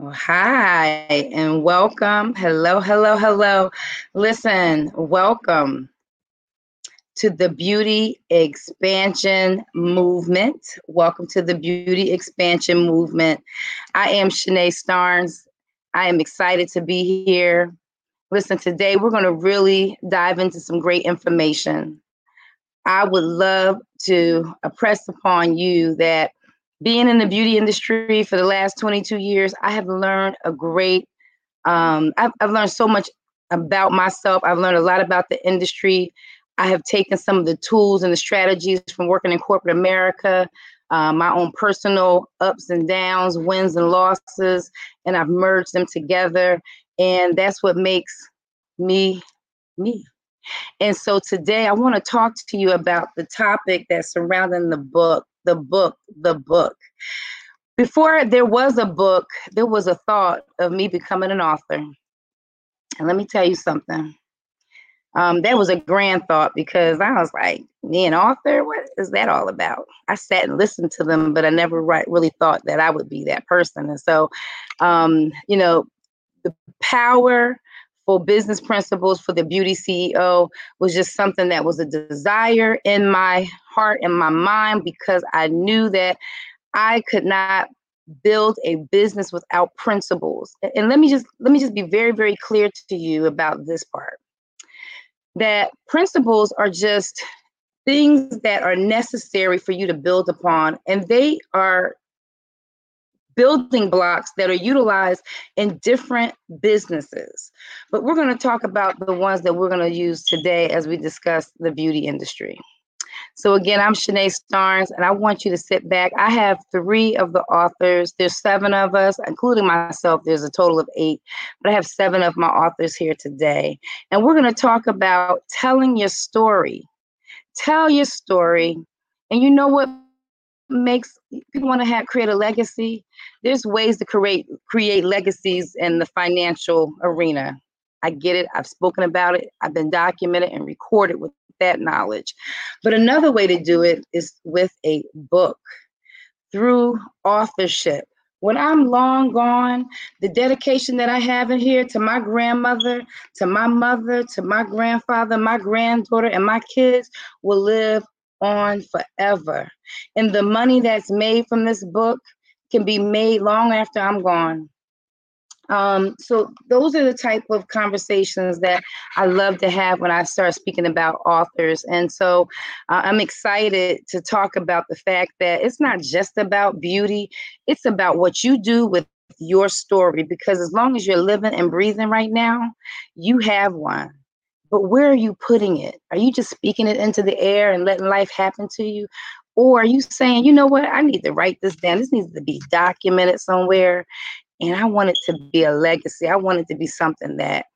Hi and welcome. Hello, hello, hello. Listen, welcome to the Beauty Expansion Movement. Welcome to the Beauty Expansion Movement. I am Shanae Starnes. I am excited to be here. Listen, today we're going to really dive into some great information. I would love to impress upon you that being in the beauty industry for the last 22 years, I have learned a great, um, I've, I've learned so much about myself. I've learned a lot about the industry. I have taken some of the tools and the strategies from working in corporate America, uh, my own personal ups and downs, wins and losses, and I've merged them together. And that's what makes me me. And so today I want to talk to you about the topic that's surrounding the book the book, the book. Before there was a book, there was a thought of me becoming an author. And let me tell you something. Um, that was a grand thought because I was like, me an author, what is that all about? I sat and listened to them, but I never right, really thought that I would be that person. And so, um, you know, the power business principles for the beauty CEO was just something that was a desire in my heart and my mind because I knew that I could not build a business without principles. And let me just let me just be very very clear to you about this part. That principles are just things that are necessary for you to build upon and they are building blocks that are utilized in different businesses. But we're going to talk about the ones that we're going to use today as we discuss the beauty industry. So again, I'm Shanae Starnes, and I want you to sit back. I have three of the authors. There's seven of us, including myself. There's a total of eight, but I have seven of my authors here today. And we're going to talk about telling your story. Tell your story. And you know what makes people want to have create a legacy. There's ways to create create legacies in the financial arena. I get it i've spoken about it i've been documented and recorded with that knowledge. But another way to do it is with a book through authorship. When I'm long gone, the dedication that I have in here to my grandmother, to my mother, to my grandfather, my granddaughter, and my kids will live on forever. And the money that's made from this book can be made long after I'm gone. Um, so those are the type of conversations that I love to have when I start speaking about authors. And so uh, I'm excited to talk about the fact that it's not just about beauty, it's about what you do with your story because as long as you're living and breathing right now, you have one but where are you putting it? Are you just speaking it into the air and letting life happen to you? Or are you saying, you know what, I need to write this down. This needs to be documented somewhere. And I want it to be a legacy. I want it to be something that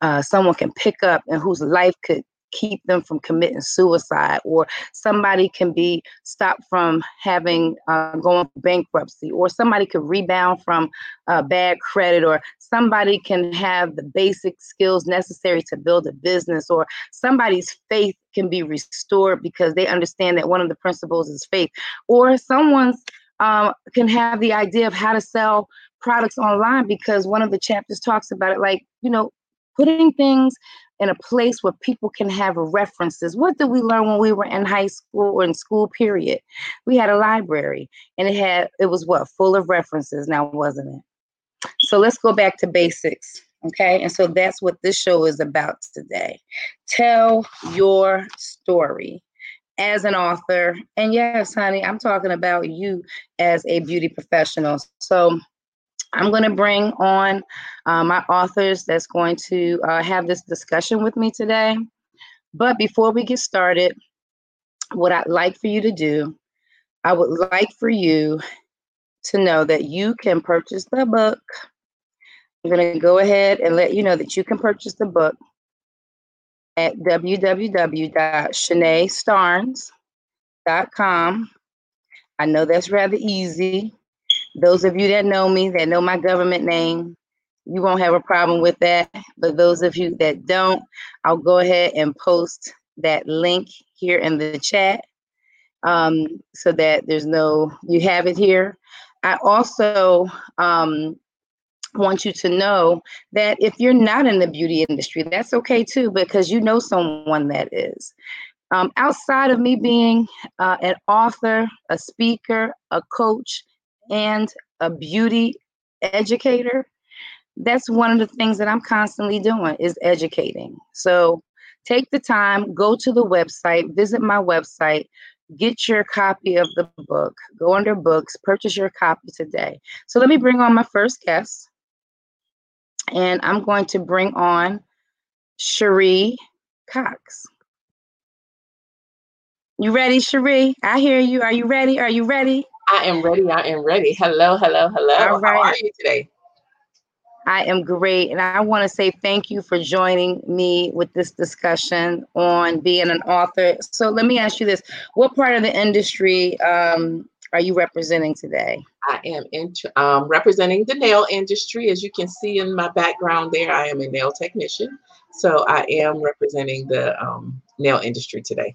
uh, someone can pick up and whose life could keep them from committing suicide or somebody can be stopped from having uh, going bankruptcy or somebody could rebound from uh, bad credit or somebody can have the basic skills necessary to build a business or somebody's faith can be restored because they understand that one of the principles is faith. Or someone's um, can have the idea of how to sell products online because one of the chapters talks about it like you know putting things in a place where people can have references. What did we learn when we were in high school or in school period? We had a library and it had it was what full of references now wasn't it? So let's go back to basics. Okay, and so that's what this show is about today. Tell your story as an author. And yes, honey, I'm talking about you as a beauty professional. So I'm going to bring on uh, my authors that's going to uh, have this discussion with me today. But before we get started, what I'd like for you to do, I would like for you to know that you can purchase the book. I'm going to go ahead and let you know that you can purchase the book at www.shanaestarnes.com. I know that's rather easy. Those of you that know me, that know my government name, you won't have a problem with that. But those of you that don't, I'll go ahead and post that link here in the chat um, so that there's no, you have it here. I also um, want you to know that if you're not in the beauty industry, that's okay too, because you know someone that is. Um, outside of me being uh, an author, a speaker, a coach, and a beauty educator, that's one of the things that I'm constantly doing is educating. So take the time, go to the website, visit my website, get your copy of the book, go under books, purchase your copy today. So let me bring on my first guest and I'm going to bring on Cherie Cox. You ready, Cherie? I hear you. Are you ready? Are you ready? I am ready. I am ready. Hello, hello, hello. All right. How are you today? I am great. And I want to say thank you for joining me with this discussion on being an author. So let me ask you this What part of the industry um, are you representing today? I am in, um, representing the nail industry. As you can see in my background there, I am a nail technician. So I am representing the um, nail industry today.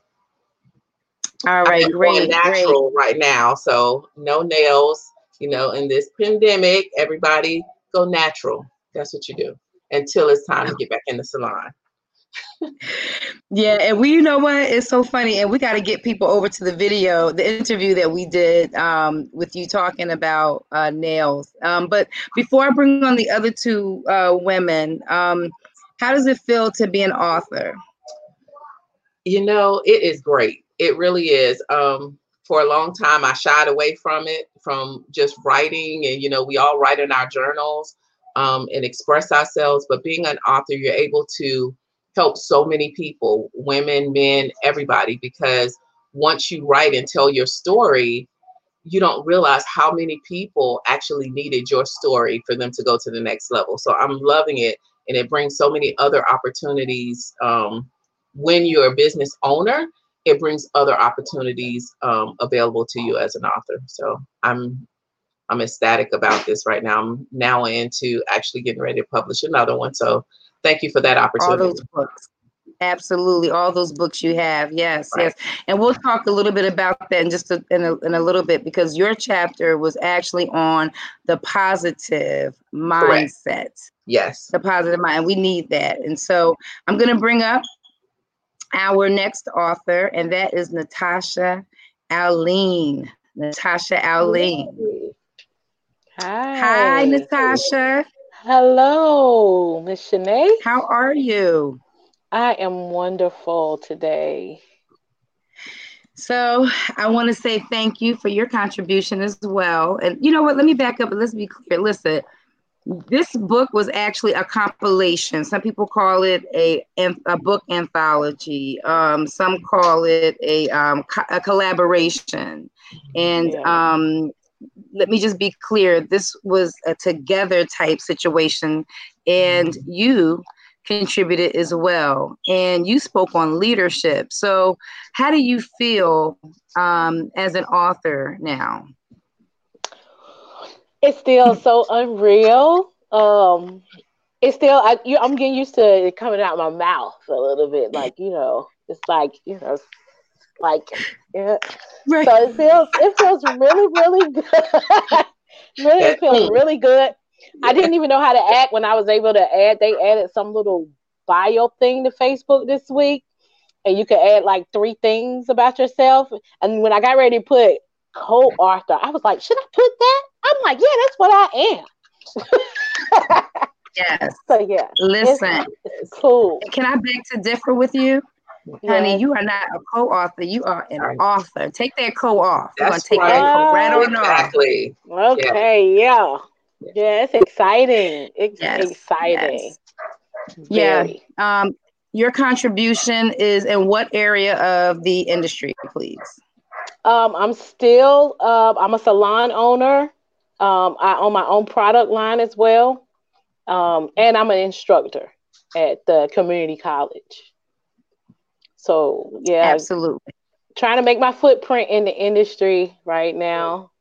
All right, great. Natural great. right now. So no nails, you know, in this pandemic, everybody go natural. That's what you do until it's time to get back in the salon yeah, and we, you know what? It's so funny, and we got to get people over to the video, the interview that we did um, with you talking about uh, nails. Um, but before I bring on the other two uh, women, um, how does it feel to be an author? You know, it is great. It really is. Um, for a long time, I shied away from it, from just writing, and you know, we all write in our journals um, and express ourselves. But being an author, you're able to help so many people, women, men, everybody, because once you write and tell your story, you don't realize how many people actually needed your story for them to go to the next level. So I'm loving it. And it brings so many other opportunities. Um, when you're a business owner, it brings other opportunities um, available to you as an author. So I'm I'm ecstatic about this right now. I'm now into actually getting ready to publish another one. So thank you for that opportunity. All those books. Absolutely, all those books you have, yes, right. yes, and we'll talk a little bit about that in just a, in, a, in a little bit because your chapter was actually on the positive mindset. Correct. Yes, the positive mind, we need that. And so I'm going to bring up our next author, and that is Natasha Alene. Natasha Alene. Hi. Hi, Natasha. Hello, Miss Shanae. How are you? I am wonderful today. So I want to say thank you for your contribution as well. And you know what? Let me back up and let's be clear. Listen, this book was actually a compilation. Some people call it a, a book anthology. Um, some call it a, um, a collaboration. And yeah. um, let me just be clear this was a together type situation and mm-hmm. you contributed as well and you spoke on leadership so how do you feel um, as an author now it's still so unreal um, it's still I, you, i'm getting used to it coming out my mouth a little bit like you know it's like you know like yeah. Right. So it feels it feels really, really good. really it feels really good. I didn't even know how to act when I was able to add. They added some little bio thing to Facebook this week, and you could add like three things about yourself. And when I got ready to put co-author, I was like, should I put that? I'm like, yeah, that's what I am. yes. So yeah. Listen. It's, it's cool. Can I beg to differ with you? Honey, you are not a co-author. You are an right. author. Take that co off. You're gonna take right. that co right on exactly. off. Okay, yeah. yeah. Yeah, it's exciting. It's yes. exciting. Yes. Yeah. Um, your contribution is in what area of the industry, please? Um, I'm still uh, I'm a salon owner. Um, I own my own product line as well. Um, and I'm an instructor at the community college. So yeah, absolutely. Trying to make my footprint in the industry right now.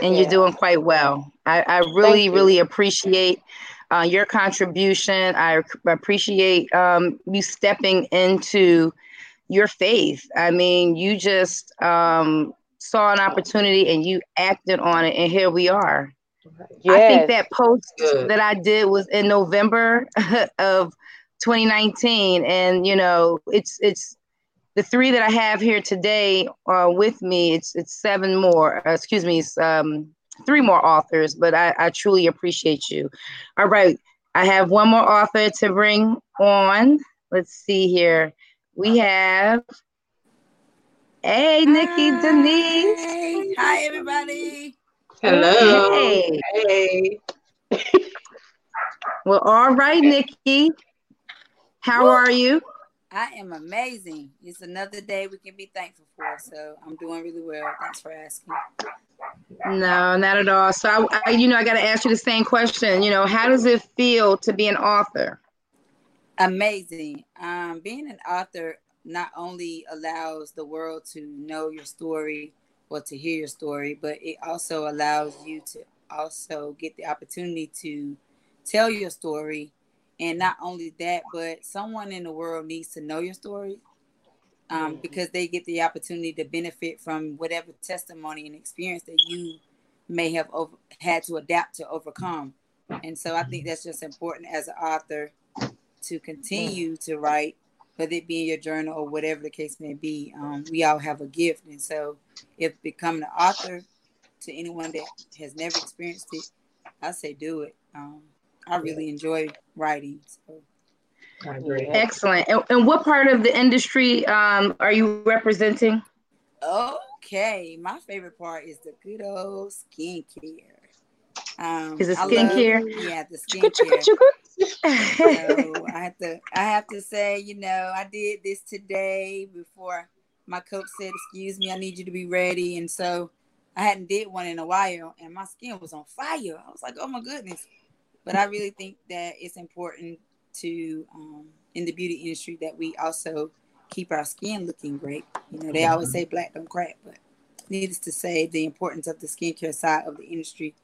And yeah. you're doing quite well. I, I really, really appreciate uh, your contribution. I appreciate um, you stepping into your faith. I mean, you just um, saw an opportunity and you acted on it, and here we are. Yes. I think that post Good. that I did was in November of 2019, and you know, it's it's the three that I have here today are with me. It's it's seven more. Uh, excuse me, it's, um, three more authors, but I, I truly appreciate you. All right, I have one more author to bring on. Let's see here. We have. Hey, Nikki Hi. Denise. Hi, everybody. Hello. Hey. Hey. well, all right, Nikki. How Woo. are you? I am amazing. It's another day we can be thankful for. So I'm doing really well. Thanks for asking. No, not at all. So, I, I you know, I got to ask you the same question. You know, how does it feel to be an author? Amazing. Um, being an author not only allows the world to know your story or to hear your story, but it also allows you to also get the opportunity to tell your story. And not only that, but someone in the world needs to know your story um, mm-hmm. because they get the opportunity to benefit from whatever testimony and experience that you may have over, had to adapt to overcome. And so I think that's just important as an author to continue to write, whether it be in your journal or whatever the case may be. Um, we all have a gift. And so if becoming an author to anyone that has never experienced it, I say do it. Um, I really enjoy writing. So Excellent. And, and, what part of the industry um, are you representing? Okay, my favorite part is the good old skincare. Um, is it skincare? Love, yeah, the skincare. so I have to, I have to say, you know, I did this today before my coach said, "Excuse me, I need you to be ready," and so I hadn't did one in a while, and my skin was on fire. I was like, "Oh my goodness!" But I really think that it's important to um, in the beauty industry that we also keep our skin looking great. You know, they always say black don't crack, but needless to say, the importance of the skincare side of the industry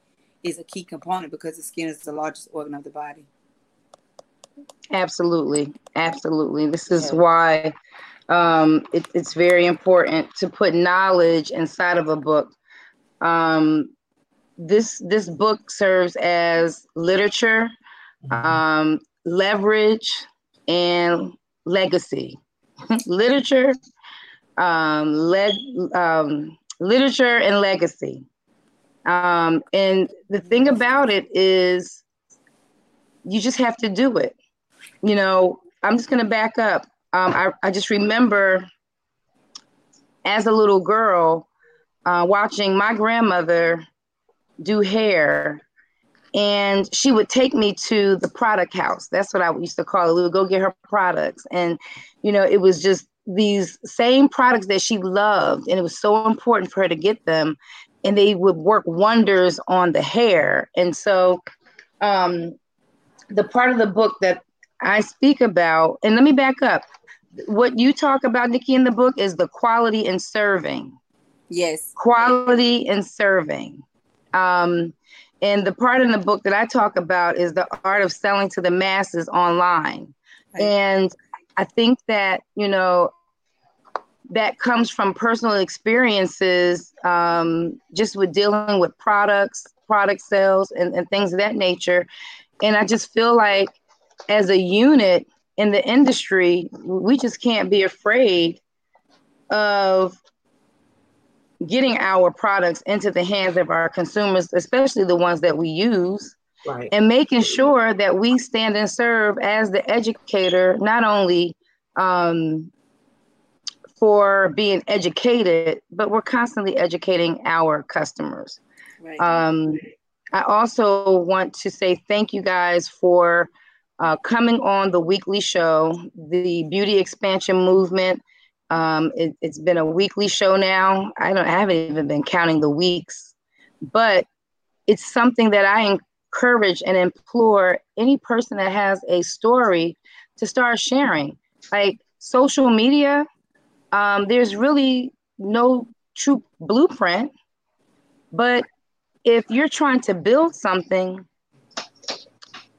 is a key component because the skin is the largest organ of the body. Absolutely, absolutely. This is yeah. why um, it, it's very important to put knowledge inside of a book. Um, this this book serves as literature. Mm-hmm. Um, leverage and legacy literature um, le- um, literature and legacy um, and the thing about it is you just have to do it you know i'm just going to back up um, I, I just remember as a little girl uh, watching my grandmother do hair and she would take me to the product house. That's what I used to call it. We would go get her products, and you know, it was just these same products that she loved, and it was so important for her to get them, and they would work wonders on the hair. And so, um, the part of the book that I speak about, and let me back up. What you talk about, Nikki, in the book is the quality in serving. Yes. Quality in serving. Um, and the part in the book that I talk about is the art of selling to the masses online. Right. And I think that, you know, that comes from personal experiences um, just with dealing with products, product sales, and, and things of that nature. And I just feel like as a unit in the industry, we just can't be afraid of getting our products into the hands of our consumers, especially the ones that we use, right. and making sure that we stand and serve as the educator, not only um, for being educated, but we're constantly educating our customers. Right. Um, I also want to say thank you guys for uh, coming on the weekly show, the Beauty Expansion Movement um, it, has been a weekly show now. I don't I haven't even been counting the weeks, but it's something that I encourage and implore any person that has a story to start sharing. Like social media, um, there's really no true blueprint, but if you're trying to build something,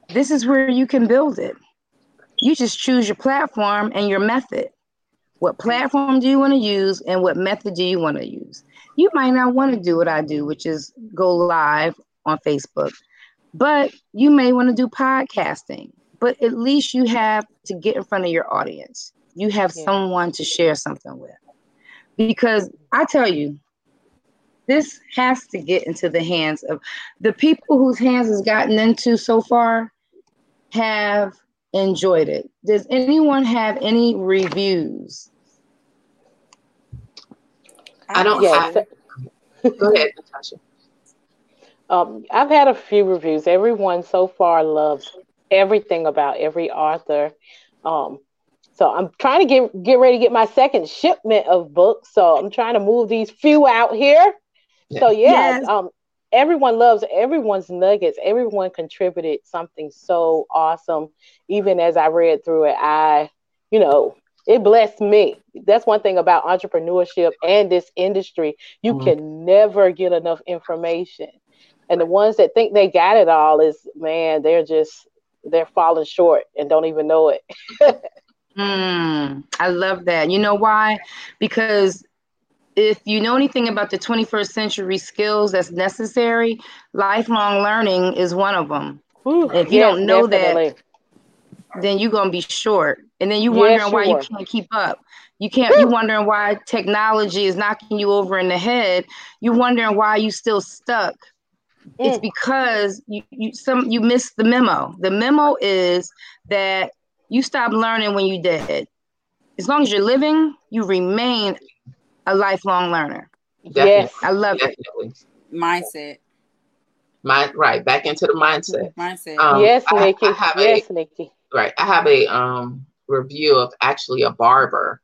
this is where you can build it. You just choose your platform and your method. What platform do you want to use and what method do you want to use? You might not want to do what I do, which is go live on Facebook, but you may want to do podcasting. But at least you have to get in front of your audience. You have yeah. someone to share something with. Because I tell you, this has to get into the hands of the people whose hands has gotten into so far have enjoyed it. Does anyone have any reviews? I don't yes. have. Go ahead, Natasha. Um, I've had a few reviews. Everyone so far loves everything about every author. Um, so I'm trying to get get ready to get my second shipment of books. So I'm trying to move these few out here. Yeah. So yeah, yes. um, everyone loves everyone's nuggets. Everyone contributed something so awesome. Even as I read through it, I, you know, it blessed me. That's one thing about entrepreneurship and this industry. You mm-hmm. can never get enough information. And the ones that think they got it all is man, they're just they're falling short and don't even know it. mm, I love that. You know why? Because if you know anything about the 21st century skills that's necessary, lifelong learning is one of them. Ooh, if you yes, don't know definitely. that, then you're gonna be short, and then you're wondering yes, why you can't keep up. You can't. You wondering why technology is knocking you over in the head. You're wondering why you still stuck. Mm. It's because you, you some you missed the memo. The memo is that you stop learning when you dead. As long as you're living, you remain a lifelong learner. Definitely. Yes, I love Definitely. it. Mindset. Mind right back into the mindset. Mindset. Um, yes, Nikki. I, I yes, a, Nikki. Right. I have a um review of actually a barber.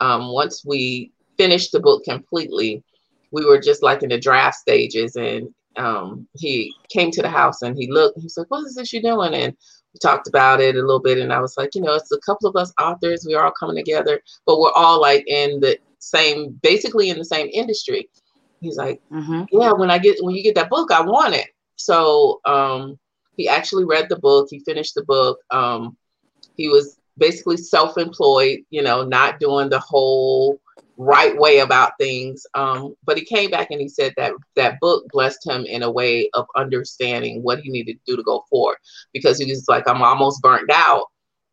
Um, once we finished the book completely, we were just like in the draft stages, and um, he came to the house and he looked. He was like, "What is this you're doing?" And we talked about it a little bit, and I was like, you know, it's a couple of us authors. We're all coming together, but we're all like in the same, basically in the same industry. He's like, mm-hmm. yeah, when I get when you get that book, I want it. So um, he actually read the book. He finished the book. Um, he was basically self-employed, you know, not doing the whole right way about things. Um, but he came back and he said that that book blessed him in a way of understanding what he needed to do to go forward because he was like, I'm almost burnt out,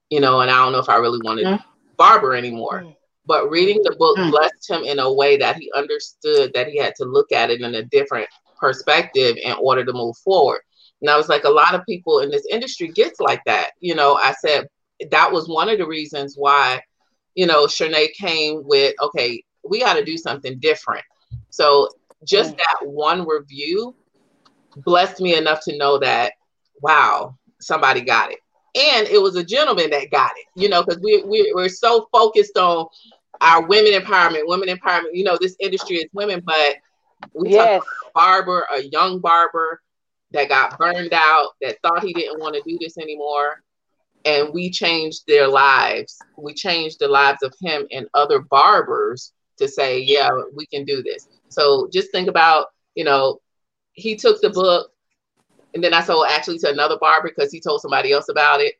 you know, and I don't know if I really wanted mm-hmm. barber anymore. Mm-hmm. But reading the book mm-hmm. blessed him in a way that he understood that he had to look at it in a different perspective in order to move forward. And I was like, a lot of people in this industry gets like that. You know, I said that was one of the reasons why you know, Shanae came with, okay, we got to do something different. So just that one review blessed me enough to know that, wow, somebody got it. And it was a gentleman that got it, you know, because we, we, we're so focused on our women empowerment, women empowerment. You know, this industry is women, but we yes. talk about a barber, a young barber that got burned out, that thought he didn't want to do this anymore and we changed their lives. We changed the lives of him and other barbers to say, yeah, we can do this. So just think about, you know, he took the book and then I sold actually to another barber because he told somebody else about it.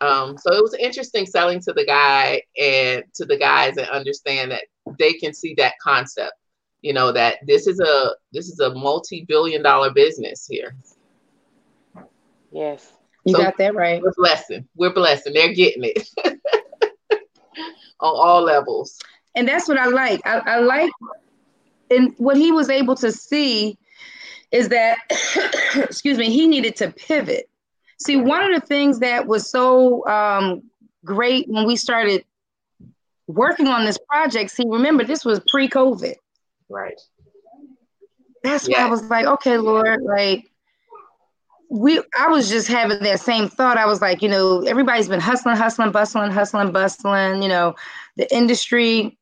Um, so it was interesting selling to the guy and to the guys and understand that they can see that concept, you know, that this is a this is a multi-billion dollar business here. Yes. You so got that right. We're blessing. We're blessing. They're getting it on all levels. And that's what I like. I, I like, and what he was able to see is that, excuse me, he needed to pivot. See, one of the things that was so um, great when we started working on this project, see, remember, this was pre COVID. Right. That's yeah. why I was like, okay, Lord, like, we I was just having that same thought. I was like, you know, everybody's been hustling, hustling, bustling, hustling, bustling. You know, the industry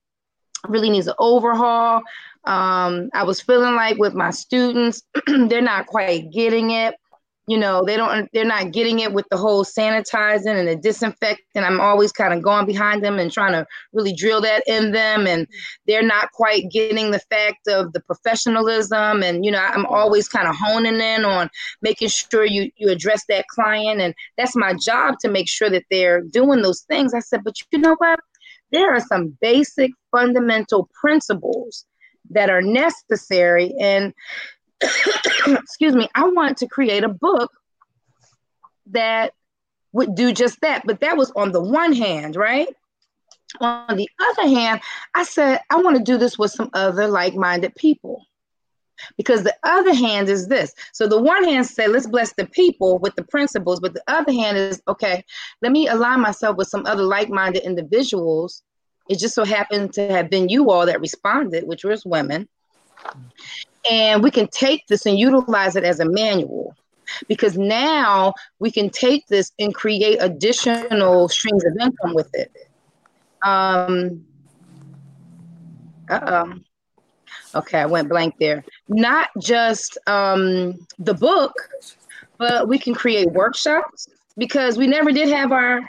really needs an overhaul. Um, I was feeling like with my students, they're not quite getting it you know they don't they're not getting it with the whole sanitizing and the disinfecting. I'm always kind of going behind them and trying to really drill that in them. And they're not quite getting the fact of the professionalism. And you know i'm always kind of honing in on making sure you you address that client. And that's my job to make sure that they're doing those things. I said but you know what? There are some basic fundamental principles that are necessary. And excuse me, I wanted to create a book that would do just that. But that was on the one hand, right? On the other hand, I said, I want to do this with some other like minded people. Because the other hand is this. So the one hand said, let's bless the people with the principles, but the other hand is, okay, let me align myself with some other like minded individuals. It just so happened to have been you all that responded, which was women. And we can take this and utilize it as a manual because now we can take this and create additional streams of income with it. Um, uh oh. Okay, I went blank there. Not just um, the book, but we can create workshops because we never did have our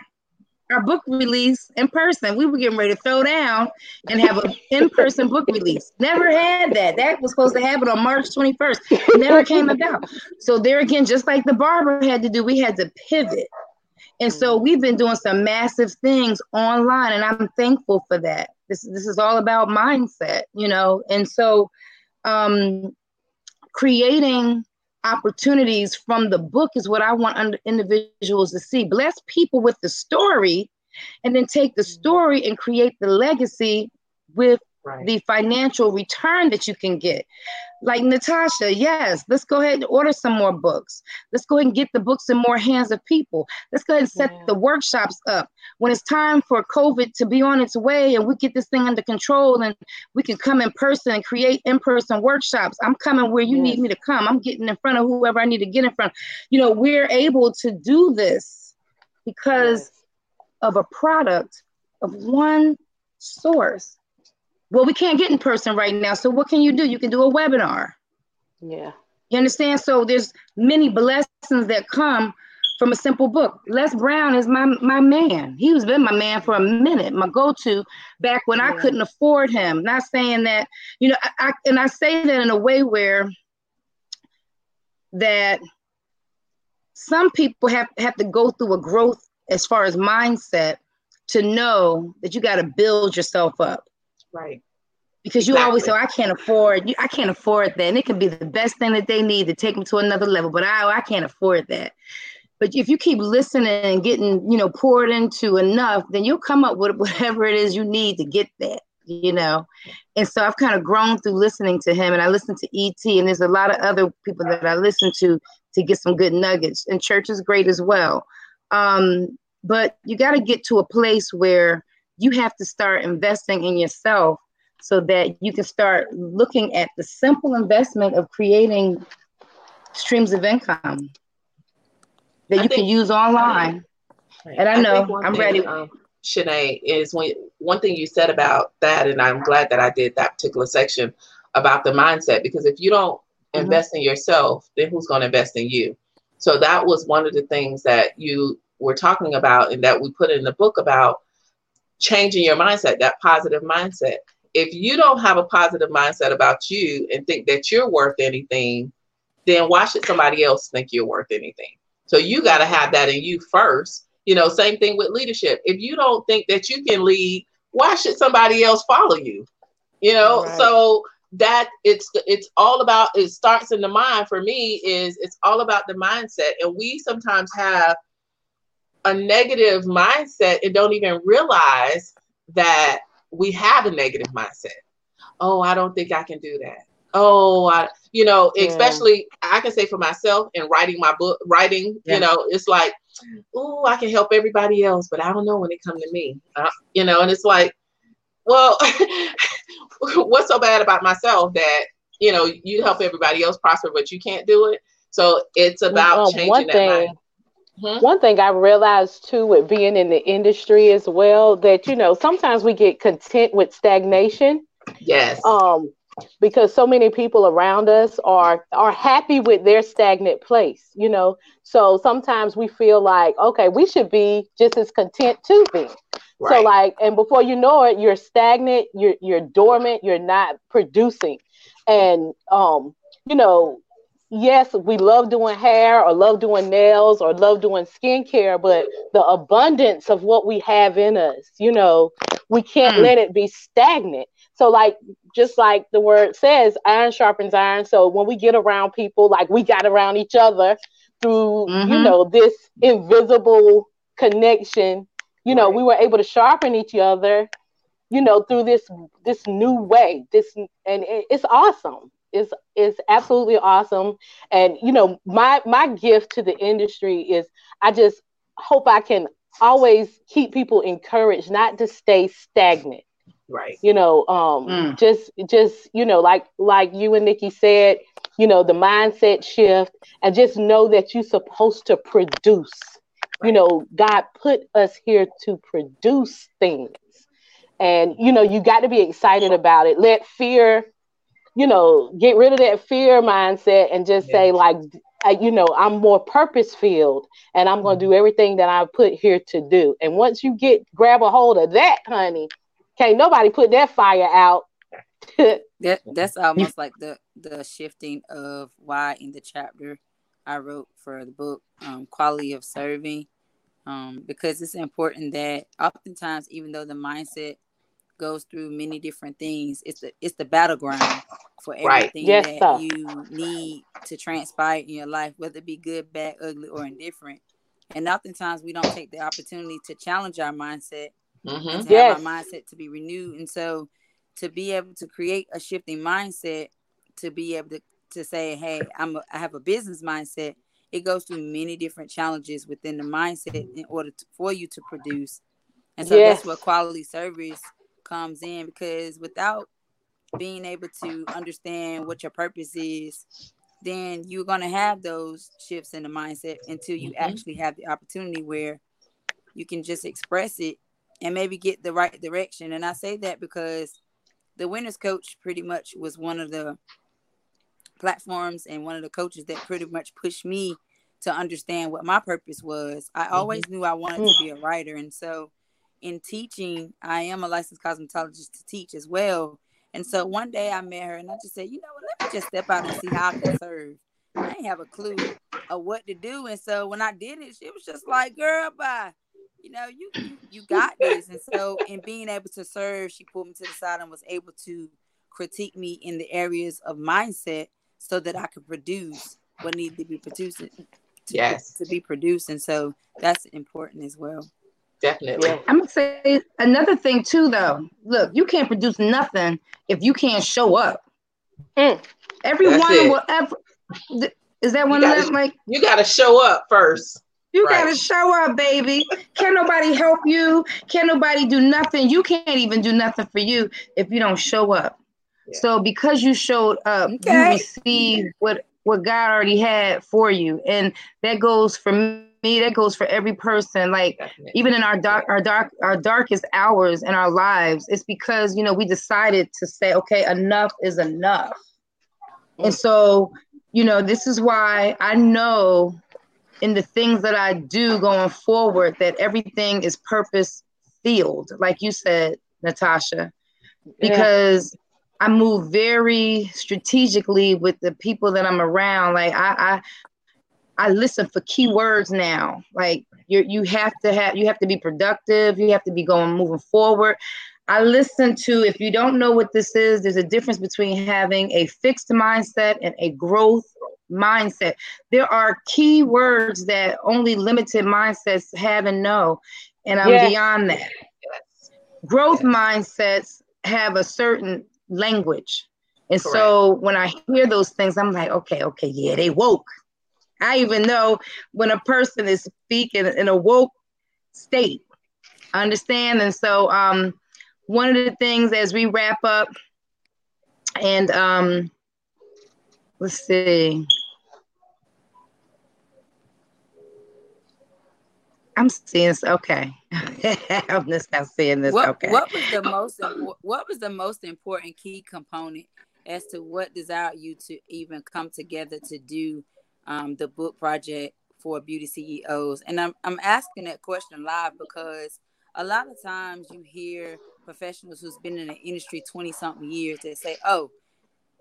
our book release in person. We were getting ready to throw down and have an in-person book release. Never had that. That was supposed to happen on March 21st. It never came about. So there again, just like the barber had to do, we had to pivot. And so we've been doing some massive things online, and I'm thankful for that. This this is all about mindset, you know. And so, um, creating opportunities from the book is what I want individuals to see. Bless people with the story, and then take the story and create the legacy with right. the financial return that you can get. Like Natasha, yes, let's go ahead and order some more books. Let's go ahead and get the books in more hands of people. Let's go ahead and set yeah. the workshops up. When it's time for COVID to be on its way and we get this thing under control and we can come in person and create in person workshops, I'm coming where you yes. need me to come. I'm getting in front of whoever I need to get in front. You know, we're able to do this because yes. of a product of one source well, we can't get in person right now. So what can you do? You can do a webinar. Yeah. You understand? So there's many blessings that come from a simple book. Les Brown is my my man. He was been my man for a minute, my go-to back when yeah. I couldn't afford him. Not saying that, you know, I, I and I say that in a way where that some people have, have to go through a growth as far as mindset to know that you got to build yourself up. Right. Because exactly. you always say, I can't afford, I can't afford that. And it can be the best thing that they need to take them to another level, but I, I can't afford that. But if you keep listening and getting, you know, poured into enough, then you'll come up with whatever it is you need to get that, you know. And so I've kind of grown through listening to him, and I listen to ET, and there's a lot of other people that I listen to to get some good nuggets. And church is great as well. Um, but you got to get to a place where you have to start investing in yourself so that you can start looking at the simple investment of creating streams of income that I you think, can use online. Right. And I know I am ready. Um, Shanae, is when one thing you said about that, and I'm glad that I did that particular section about the mindset because if you don't mm-hmm. invest in yourself, then who's going to invest in you? So that was one of the things that you were talking about and that we put in the book about changing your mindset, that positive mindset. If you don't have a positive mindset about you and think that you're worth anything, then why should somebody else think you're worth anything? So you got to have that in you first. You know, same thing with leadership. If you don't think that you can lead, why should somebody else follow you? You know, right. so that it's it's all about it starts in the mind for me is it's all about the mindset and we sometimes have a negative mindset and don't even realize that we have a negative mindset. Oh, I don't think I can do that. Oh, I, you know, yeah. especially I can say for myself in writing my book, writing, yeah. you know, it's like, oh, I can help everybody else, but I don't know when it come to me, uh, you know, and it's like, well, what's so bad about myself that you know you help everybody else prosper, but you can't do it? So it's about well, changing that thing. Mm-hmm. One thing I realized too with being in the industry as well that you know sometimes we get content with stagnation. Yes. Um, because so many people around us are are happy with their stagnant place, you know. So sometimes we feel like, okay, we should be just as content to be. Right. So like, and before you know it, you're stagnant, you're you're dormant, you're not producing, and um, you know, yes, we love doing hair or love doing nails or love doing skincare, but the abundance of what we have in us, you know, we can't mm. let it be stagnant. So like just like the word says, iron sharpens iron. So when we get around people, like we got around each other through, mm-hmm. you know, this invisible connection, you know, we were able to sharpen each other, you know, through this this new way. This and it's awesome. It's it's absolutely awesome. And you know, my my gift to the industry is I just hope I can always keep people encouraged not to stay stagnant right you know um mm. just just you know like like you and nikki said you know the mindset shift and just know that you're supposed to produce right. you know god put us here to produce things and you know you got to be excited about it let fear you know get rid of that fear mindset and just yeah. say like you know i'm more purpose filled and i'm going to do mm-hmm. everything that i put here to do and once you get grab a hold of that honey can't nobody put that fire out. that that's almost like the the shifting of why in the chapter I wrote for the book um, quality of serving um, because it's important that oftentimes even though the mindset goes through many different things it's the it's the battleground for everything right. yes, that sir. you need to transpire in your life whether it be good bad ugly or indifferent and oftentimes we don't take the opportunity to challenge our mindset mm-hmm. and to yes. have our mindset to be renewed. And so to be able to create a shifting mindset, to be able to, to say, hey, I'm a, I have a business mindset, it goes through many different challenges within the mindset in order to, for you to produce. And so yes. that's what quality service comes in because without being able to understand what your purpose is, then you're going to have those shifts in the mindset until you mm-hmm. actually have the opportunity where you can just express it and maybe get the right direction. And I say that because the winners coach pretty much was one of the platforms and one of the coaches that pretty much pushed me to understand what my purpose was. I mm-hmm. always mm-hmm. knew I wanted to be a writer. And so in teaching, I am a licensed cosmetologist to teach as well. And so one day I met her and I just said, you know what, let me just step out and see how I can serve. I didn't have a clue of what to do. And so when I did it, she was just like, girl, bye you know, you, you you got this. And so in being able to serve, she pulled me to the side and was able to critique me in the areas of mindset so that I could produce what needed to be produced to, yes. to be produced. And so that's important as well. Definitely. Yeah. I'm gonna say another thing too though. Look, you can't produce nothing if you can't show up. Mm. Everyone will ever is that one gotta, of them like you gotta show up first. You right. gotta show up, baby. Can nobody help you? Can nobody do nothing? You can't even do nothing for you if you don't show up. Yeah. So because you showed up, okay. you received what what God already had for you, and that goes for me. That goes for every person. Like Definitely. even in our dark, our dark, our darkest hours in our lives, it's because you know we decided to say, okay, enough is enough. Mm. And so, you know, this is why I know in the things that I do going forward that everything is purpose filled, like you said, Natasha, because yeah. I move very strategically with the people that I'm around. Like I, I, I listen for keywords now. Like you, you have to have, you have to be productive. You have to be going moving forward. I listen to, if you don't know what this is, there's a difference between having a fixed mindset and a growth mindset. There are key words that only limited mindsets have and know, and I'm yes. beyond that. Yes. Growth yes. mindsets have a certain language. And Correct. so when I hear those things, I'm like, okay, okay, yeah, they woke. I even know when a person is speaking in a woke state. Understand? And so um one of the things as we wrap up and um let's see. I'm seeing this. Okay, I'm just not seeing this. What, okay. What was the most? What was the most important key component as to what desired you to even come together to do um, the book project for beauty CEOs? And I'm I'm asking that question live because a lot of times you hear professionals who's been in the industry 20 something years that say, "Oh,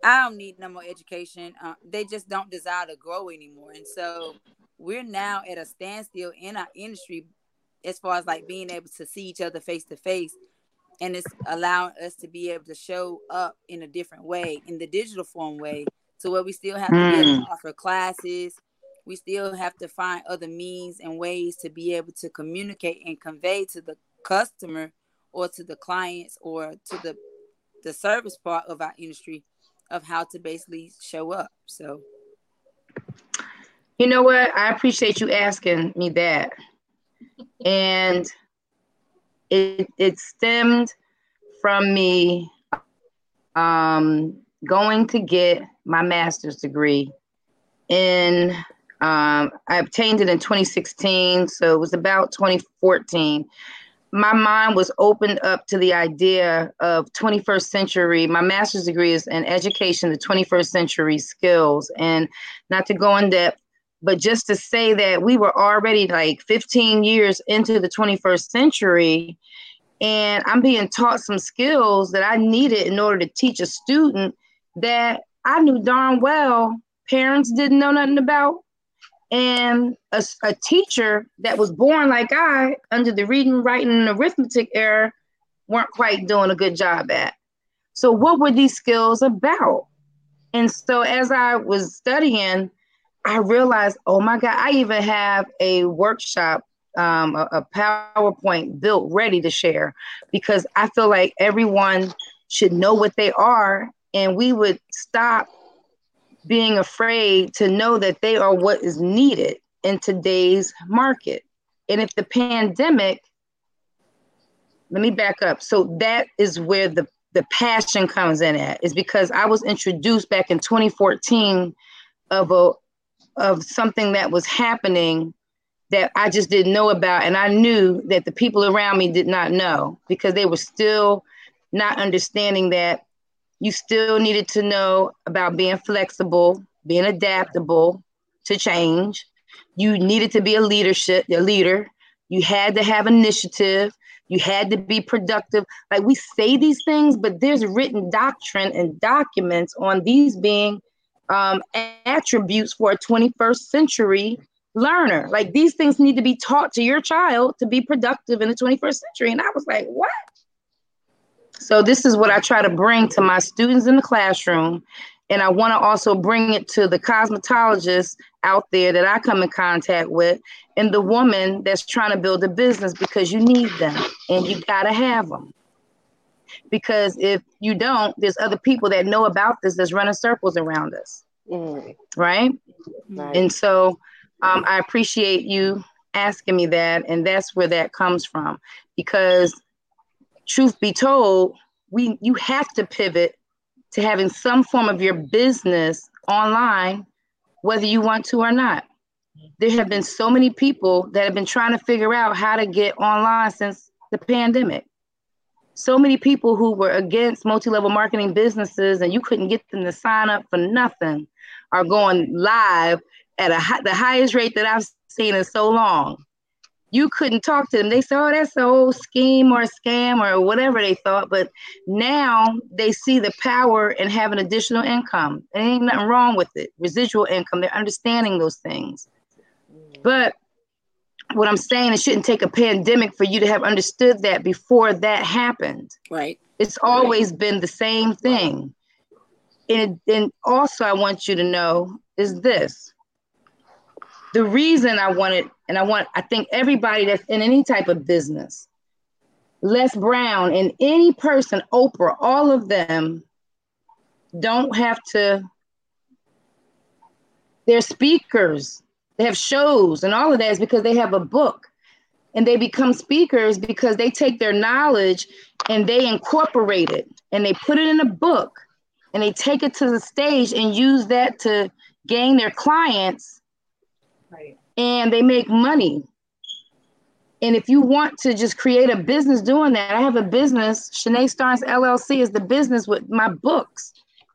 I don't need no more education. Uh, they just don't desire to grow anymore. And so we're now at a standstill in our industry as far as like being able to see each other face to face and it's allowing us to be able to show up in a different way in the digital form way so where we still have to to Mm. offer classes we still have to find other means and ways to be able to communicate and convey to the customer or to the clients or to the the service part of our industry of how to basically show up so You know what? I appreciate you asking me that. And it it stemmed from me um, going to get my master's degree in um, I obtained it in 2016, so it was about 2014. My mind was opened up to the idea of 21st century. My master's degree is in education, the 21st century skills, and not to go in depth, but just to say that we were already like 15 years into the 21st century and i'm being taught some skills that i needed in order to teach a student that i knew darn well parents didn't know nothing about. And a, a teacher that was born like i under the reading writing and arithmetic era weren't quite doing a good job at. So what were these skills about? And so as i was studying I realized, oh my God, I even have a workshop, um, a, a PowerPoint built ready to share because I feel like everyone should know what they are and we would stop being afraid to know that they are what is needed in today's market. And if the pandemic, let me back up. So that is where the, the passion comes in at, is because I was introduced back in 2014 of a of something that was happening that I just didn't know about. And I knew that the people around me did not know because they were still not understanding that you still needed to know about being flexible, being adaptable to change. You needed to be a leadership, a leader. You had to have initiative. You had to be productive. Like we say these things, but there's written doctrine and documents on these being um, attributes for a 21st century learner. Like these things need to be taught to your child to be productive in the 21st century. And I was like, what? So this is what I try to bring to my students in the classroom. And I want to also bring it to the cosmetologists out there that I come in contact with and the woman that's trying to build a business because you need them and you got to have them because if you don't, there's other people that know about this that's running circles around us, Mm, right? right. And so um, I appreciate you asking me that, and that's where that comes from. Because truth be told, we you have to pivot to having some form of your business online, whether you want to or not. There have been so many people that have been trying to figure out how to get online since the pandemic so many people who were against multi-level marketing businesses and you couldn't get them to sign up for nothing are going live at a the highest rate that I've seen in so long. You couldn't talk to them. They said, "Oh, that's an old scheme or scam or whatever they thought." But now they see the power and having an additional income. There ain't nothing wrong with it. Residual income. They're understanding those things. But what I'm saying, it shouldn't take a pandemic for you to have understood that before that happened. right It's always been the same thing. And, and also, I want you to know is this the reason I wanted, and I want, I think everybody that's in any type of business, Les Brown and any person, Oprah, all of them don't have to, they're speakers, they have shows, and all of that is because they have a book and they become speakers because they take their knowledge and they incorporate it and they put it in a book and they take it to the stage and use that to gain their clients Right. And they make money. And if you want to just create a business doing that, I have a business. Shanae Starnes LLC is the business with my books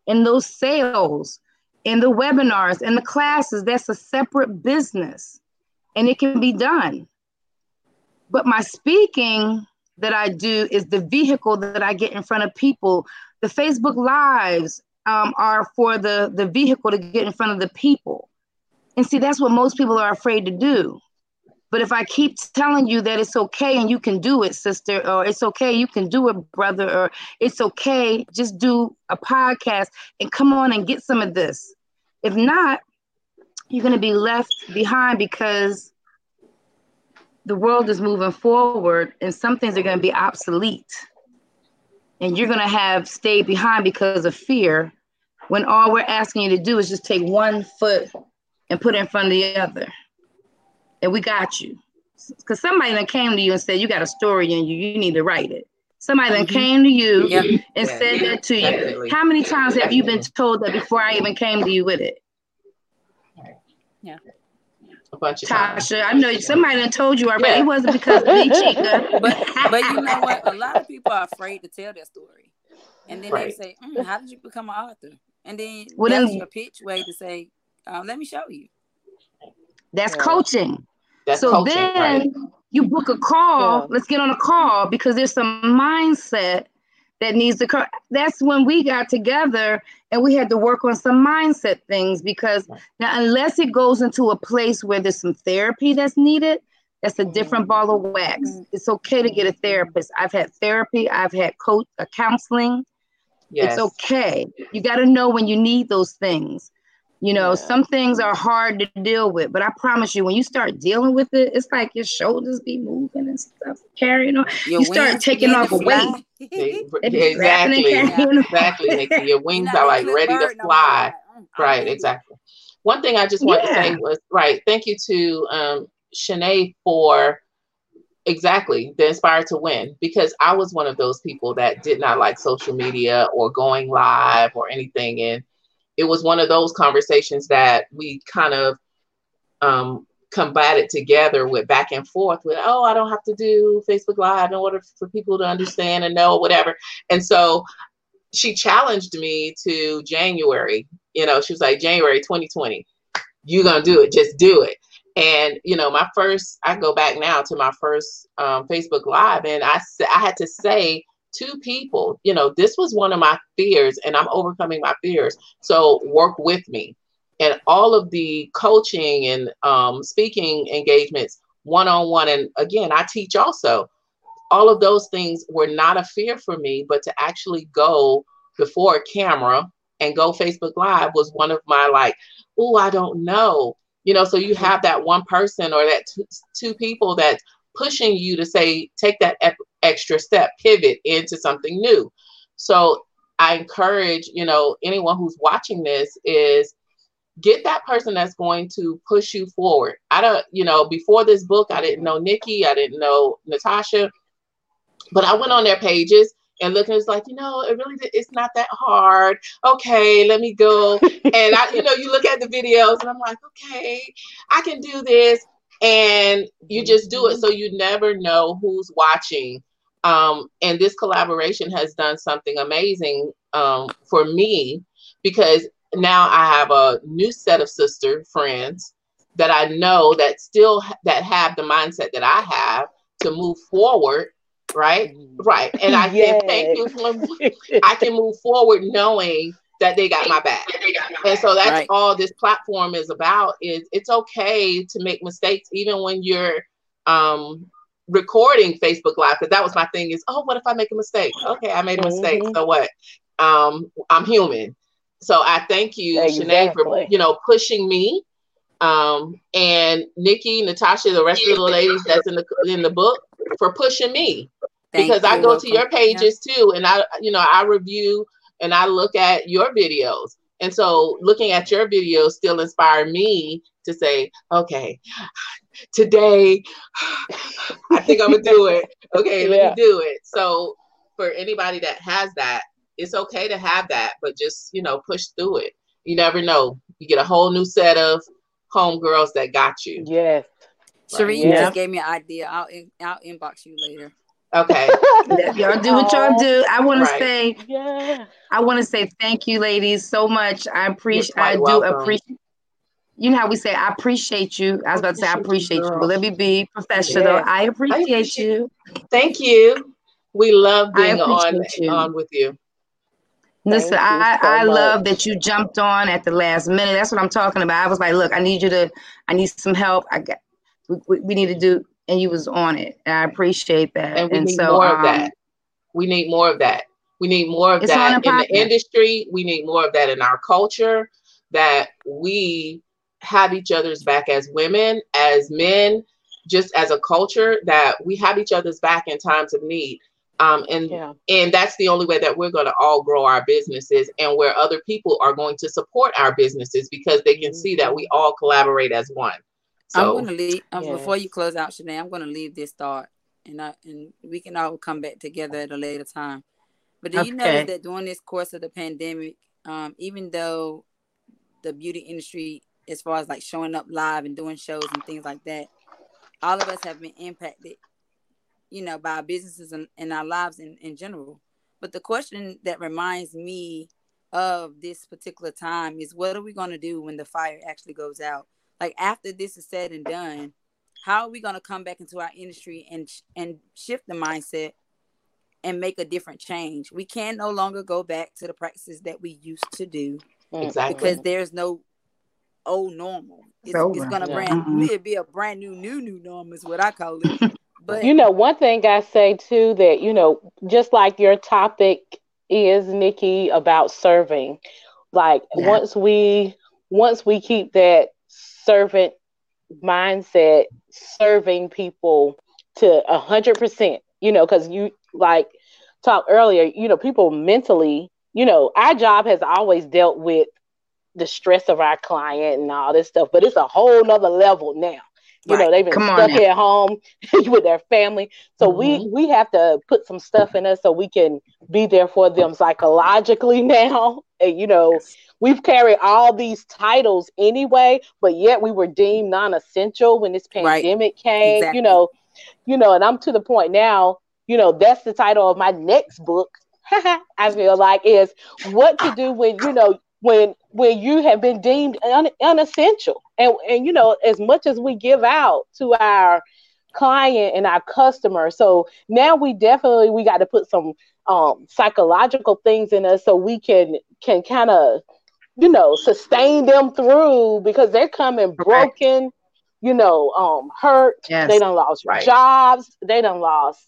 and those sales and the webinars and the classes. That's a separate business and it can be done. But my speaking that I do is the vehicle that I get in front of people. The Facebook Lives um, are for the, the vehicle to get in front of the people. And see, that's what most people are afraid to do. But if I keep telling you that it's okay and you can do it, sister, or it's okay, you can do it, brother, or it's okay, just do a podcast and come on and get some of this. If not, you're going to be left behind because the world is moving forward and some things are going to be obsolete. And you're going to have stayed behind because of fear when all we're asking you to do is just take one foot and put it in front of the other. And we got you. Because somebody that came to you and said, You got a story in you, you need to write it. Somebody that mm-hmm. came to you yep. and yeah. said that to you. How many times have you been told that before I even came to you with it? Yeah. A bunch of Tasha, times. I know somebody done told you already. Yeah. It wasn't because of me, Chica. But but you know what? A lot of people are afraid to tell their story. And then right. they say, mm, how did you become an author? And then well, that's then, your pitch way to say, um, let me show you. That's yeah. coaching. That's so coaching, then right. you book a call. Yeah. Let's get on a call because there's some mindset that needs to come. That's when we got together and we had to work on some mindset things because now, unless it goes into a place where there's some therapy that's needed, that's a different mm-hmm. ball of wax. Mm-hmm. It's okay to get a therapist. I've had therapy, I've had coach, counseling. Yes. It's okay. You got to know when you need those things. You know, yeah. some things are hard to deal with, but I promise you, when you start dealing with it, it's like your shoulders be moving and stuff, carrying on. Your you start taking off weight. exactly, exactly. Making your wings are like ready to fly. Right, exactly. One thing I just wanted yeah. to say was right. Thank you to um, Shanae for exactly the inspired to win because I was one of those people that did not like social media or going live or anything, and it was one of those conversations that we kind of um, combated together with back and forth with, oh, I don't have to do Facebook Live in order for people to understand and know whatever. And so she challenged me to January. You know, she was like, January 2020, you're going to do it. Just do it. And, you know, my first, I go back now to my first um, Facebook Live, and I, I had to say two people. You know, this was one of my fears, and I'm overcoming my fears. So work with me. And all of the coaching and um, speaking engagements, one on one. And again, I teach also. All of those things were not a fear for me, but to actually go before a camera and go Facebook Live was one of my like, oh, I don't know. You know, so you have that one person or that two, two people that pushing you to say, take that extra step, pivot into something new. So I encourage, you know, anyone who's watching this is get that person that's going to push you forward. I don't, you know, before this book, I didn't know Nikki, I didn't know Natasha, but I went on their pages and looking it's like you know it really it's not that hard. Okay let me go. And i you know you look at the videos and i'm like okay i can do this. And you mm-hmm. just do it so you never know who's watching um, and this collaboration has done something amazing um, for me because now I have a new set of sister friends that I know that still that have the mindset that I have to move forward, right? Right. And I yes. can thank you for I can move forward knowing that they got my back. And so that's right. all this platform is about is it's okay to make mistakes even when you're um recording Facebook Live because that was my thing is, oh, what if I make a mistake? Okay, I made a mistake. Mm-hmm. So what? Um, I'm human. So I thank you, exactly. Shanae, for you know pushing me. Um, and Nikki, Natasha, the rest of the ladies that's in the in the book for pushing me. Thank because you. I go to your pages yeah. too, and I, you know, I review and I look at your videos. And so looking at your videos still inspire me to say, okay, today I think I'm gonna do it. Okay, let me do it. So for anybody that has that, it's okay to have that, but just you know, push through it. You never know. You get a whole new set of homegirls that got you. Yes. Sheree yeah. just gave me an idea. I'll in, I'll inbox you later. Okay. y'all do what y'all do. I want right. to say, yeah. I want to say thank you, ladies, so much. I appreciate. I do welcome. appreciate you know how we say I appreciate you. I was about to say I appreciate you, but let me be professional. Yeah. I, appreciate I, appreciate you. Thank you. We love being on you. on with you. Listen, I, so I love that you jumped on at the last minute. That's what I'm talking about. I was like, look, I need you to, I need some help. I got we, we need to do, and you was on it. And I appreciate that. And we and need so, more um, of that. We need more of that. We need more of that in the industry. We need more of that in our culture. That we have each other's back as women, as men, just as a culture. That we have each other's back in times of need. Um, and Yeah. and that's the only way that we're going to all grow our businesses and where other people are going to support our businesses because they can see that we all collaborate as one so I'm gonna leave um, before you close out, Shanae. I'm gonna leave this thought, and I and we can all come back together at a later time. But do you Okay. notice that during this course of the pandemic, um, even though the beauty industry, as far as like showing up live and doing shows and things like that, all of us have been impacted, you know, by our businesses and, and our lives in, in general. But the question that reminds me of this particular time is what are we going to do when the fire actually goes out? Like after this is said and done, how are we going to come back into our industry and and shift the mindset and make a different change? We can no longer go back to the practices that we used to do Mm. exactly because there's no old normal. It's, over. it's gonna Yeah. brand Mm-mm. it'll be a brand new new new norm is what I call it. But You know, one thing I say too that, you know, just like your topic is, Nikki, about serving, like Yeah. once we once we keep that servant mindset, serving people to a hundred percent, you know, because you like talked earlier, you know, people mentally, you know, our job has always dealt with the stress of our client and all this stuff, but it's a whole nother level now. You know, they've been Come stuck at home with their family. So we Mhm. we have to put some stuff in us so we can be there for them psychologically now. And you know, we've carried all these titles anyway, but yet we were deemed non-essential when this Right. pandemic came. Exactly. You know, you know, and I'm to the point now, you know, that's the title of my next book. I feel like is what to do when you know when when you have been deemed un, unessential and and you know as much as we give out to our client and our customer so now we definitely we got to put some um psychological things in us so we can can kind of you know sustain them through because they're coming broken you know um hurt Yes. they done lost Right. jobs they don't lost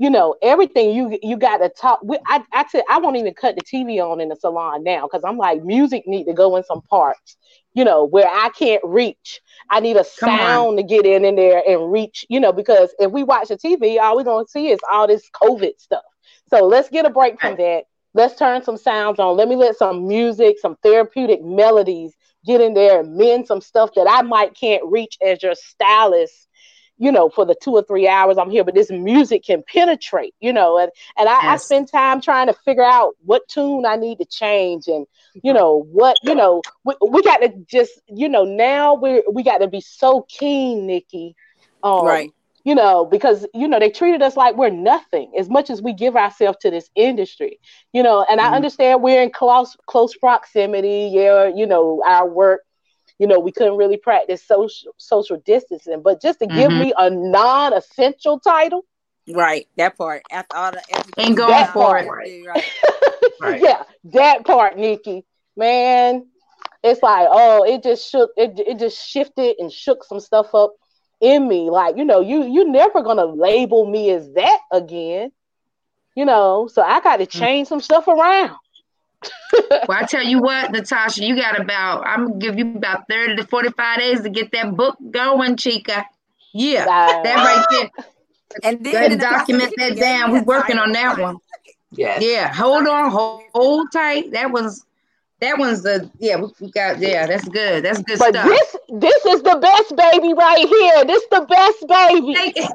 you know everything you you got to talk we, i i said i won't even cut the tv on in the salon now because i'm like music need to go in some parts you know where i can't reach. I need a Come on. sound to get in in there and reach you know because if we watch the tv all we're going to see is all this covid stuff. So let's get a break from that. Let's turn some sounds on. Let me let some music some therapeutic melodies get in there and mend some stuff that i might can't reach as your stylist you know, for the two or three hours I'm here, but this music can penetrate, you know, and, and I, I spend time trying to figure out what tune I need to change and, you know, what, you know, we, we got to just, you know, now we we got to be so keen, Nikki. Um, Right. You know, because, you know, they treated us like we're nothing as much as we give ourselves to this industry, you know, and I Mhm. understand we're in close, close proximity. Yeah. You know, our work you know, we couldn't really practice social social distancing. But just to give Mhm. me a non-essential title, Right. That part. After all the education Ain't going That for part. it. Right. right. Right. yeah, that part, Nikki, man, it's like, oh, it just shook, it it just shifted and shook some stuff up in me. Like, you know, you you're never gonna label me as that again. You know, so I got to change some stuff around. Well, I tell you what, Natasha, you got about, I'm gonna give you about 30 to 45 days to get that book going, Chica. Yeah. Uh, That right there. And then Go ahead and document that down. me We're working on that one. yes Yeah. Hold on. Hold, hold tight. That was, that one's the, yeah, we we got, yeah, that's good. That's good but stuff. this this is the best baby right here. This the best baby.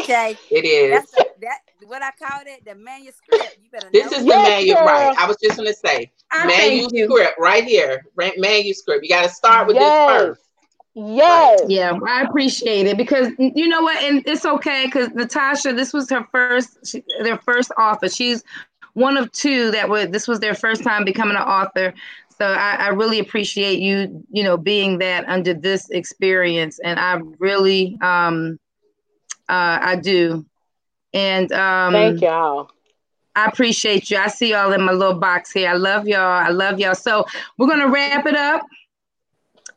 Okay. it is That's the, that what I called it, the manuscript. You better this is the manuscript right i was just going to say I thank you. manuscript right here right manuscript you got to start with Yes. this first Yes. Yeah, well, I appreciate it because you know what, and it's okay because Natasha, this was her first, she, their first author. She's one of two that were. This was their first time becoming an author. So I, I really appreciate you, you know, being that under this experience, and I really, um, uh, I do, and um, Thank y'all. I appreciate you. I see y'all in my little box here. I love y'all. I love y'all. So we're gonna wrap it up.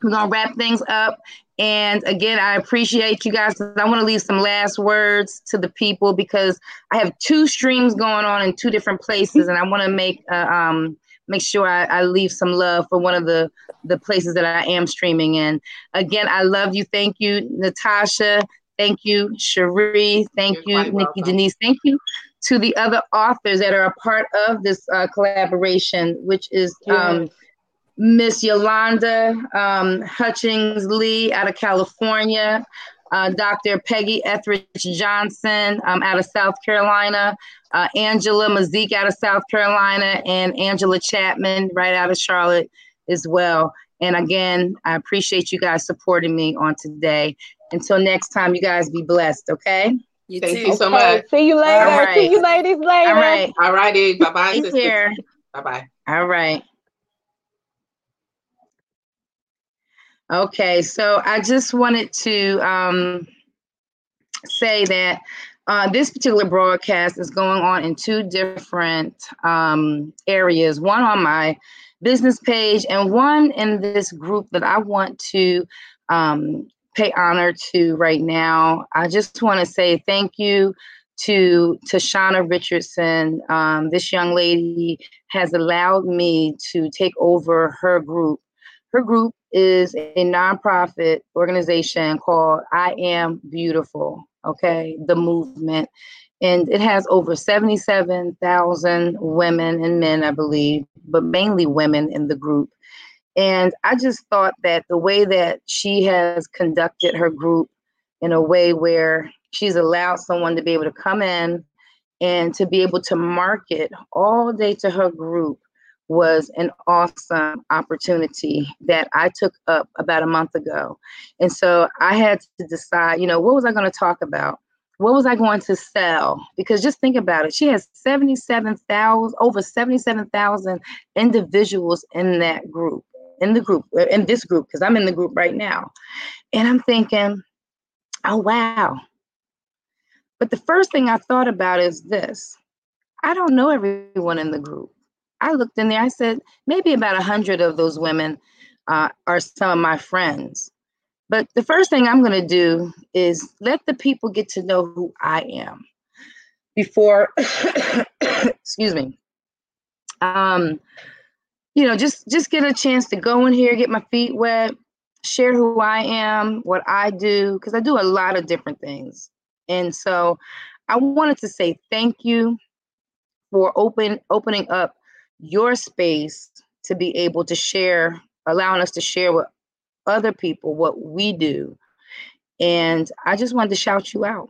we're gonna wrap things up. And again, I appreciate you guys. I want to leave some last words to the people because I have two streams going on in two different places, and I want to make uh, um, make sure I, I, leave some love for one of the the places that I am streaming in. Again, I love you. Thank you, Natasha. Thank you, Cherie. Thank You're you, Nikki. Denise. Thank you to the other authors that are a part of this uh, collaboration, which is um, Miss Yolanda um, Hutchings Lee out of California, uh, Dr. Peggy Etheridge Johnson um, out of South Carolina, uh, Angela Mazik out of South Carolina, and Angela Chapman right out of Charlotte as well. And again, I appreciate you guys supporting me on today. Until next time, you guys be blessed, okay? You Thank too. you so okay. much. See you later. Right. See you ladies later. All right. All righty. Bye bye. Take care. Bye bye. All right. Okay, so I just wanted to um, say that uh, this particular broadcast is going on in two different um, areas one on my business page and one in this group that I want to um, pay honor to right now. I just want to say thank you to Tashana Richardson. Um, this young lady has allowed me to take over her group. Her group is a nonprofit organization called I Am Beautiful, okay, the movement. And it has over 77,000 women and men, I believe, but mainly women in the group. And I just thought that the way that she has conducted her group in a way where she's allowed someone to be able to come in and to be able to market all day to her group was an awesome opportunity that I took up about a month ago. And so I had to decide, you know, what was I going to talk about? What was I going to sell? Because just think about it. She has 77,000, over 77,000 individuals in that group, in the group, uh, in this group, because I'm in the group right now. And I'm thinking, oh, wow. But the first thing I thought about is this I don't know everyone in the group. I looked in there, I said, maybe about a hundred of those women uh, are some of my friends. But the first thing I'm going to do is let the people get to know who I am before, excuse me. Um, you know, just just get a chance to go in here, get my feet wet, share who I am, what I do, because I do a lot of different things. And so I wanted to say thank you for open opening up your space to be able to share, allowing us to share with other people what we do. And I just wanted to shout you out.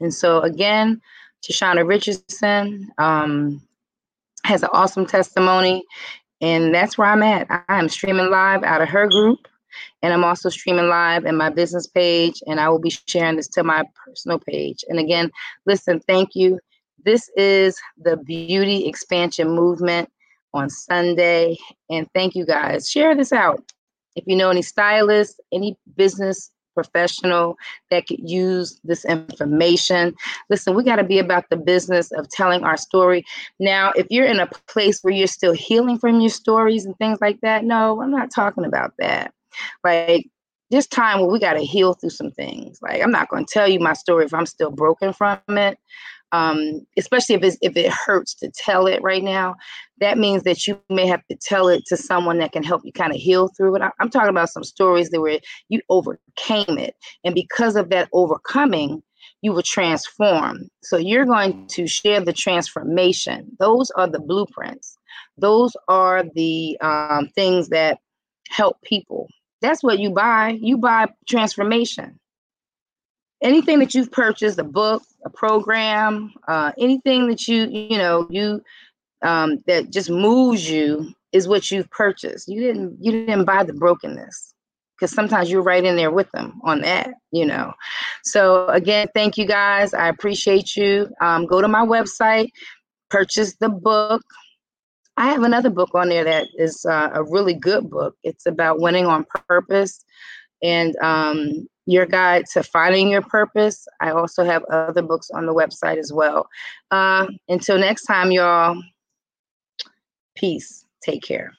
And so again, Tashana Richardson um, has an awesome testimony. And that's where I'm at. I am streaming live out of her group. And I'm also streaming live in my business page. And I will be sharing this to my personal page. And again, listen, thank you. This is the Beauty Expansion Movement on Sunday. And thank you guys. Share this out. If you know any stylists, any business professional that could use this information. Listen, we got to be about the business of telling our story. Now, if you're in a place where you're still healing from your stories and things like that, no, I'm not talking about that. Like this time where we got to heal through some things. Like I'm not going to tell you my story if I'm still broken from it um, especially if, if it hurts to tell it right now, that means that you may have to tell it to someone that can help you kind of heal through it. I'm talking about some stories that where you overcame it. And because of that overcoming, you will transform. So you're going to share the transformation. Those are the blueprints. Those are the um, things that help people. That's what you buy. You buy transformation anything that you've purchased a book a program uh, anything that you you know you um, that just moves you is what you've purchased. You didn't you didn't buy the brokenness because sometimes you're right in there with them on that you know. So again thank you guys. I appreciate you. Um, go to my website purchase the book. I have another book on there that is uh, a really good book. It's about winning on purpose and um, your guide to finding your purpose. I also have other books on the website as well. Uh, until next time, y'all, peace. Take care.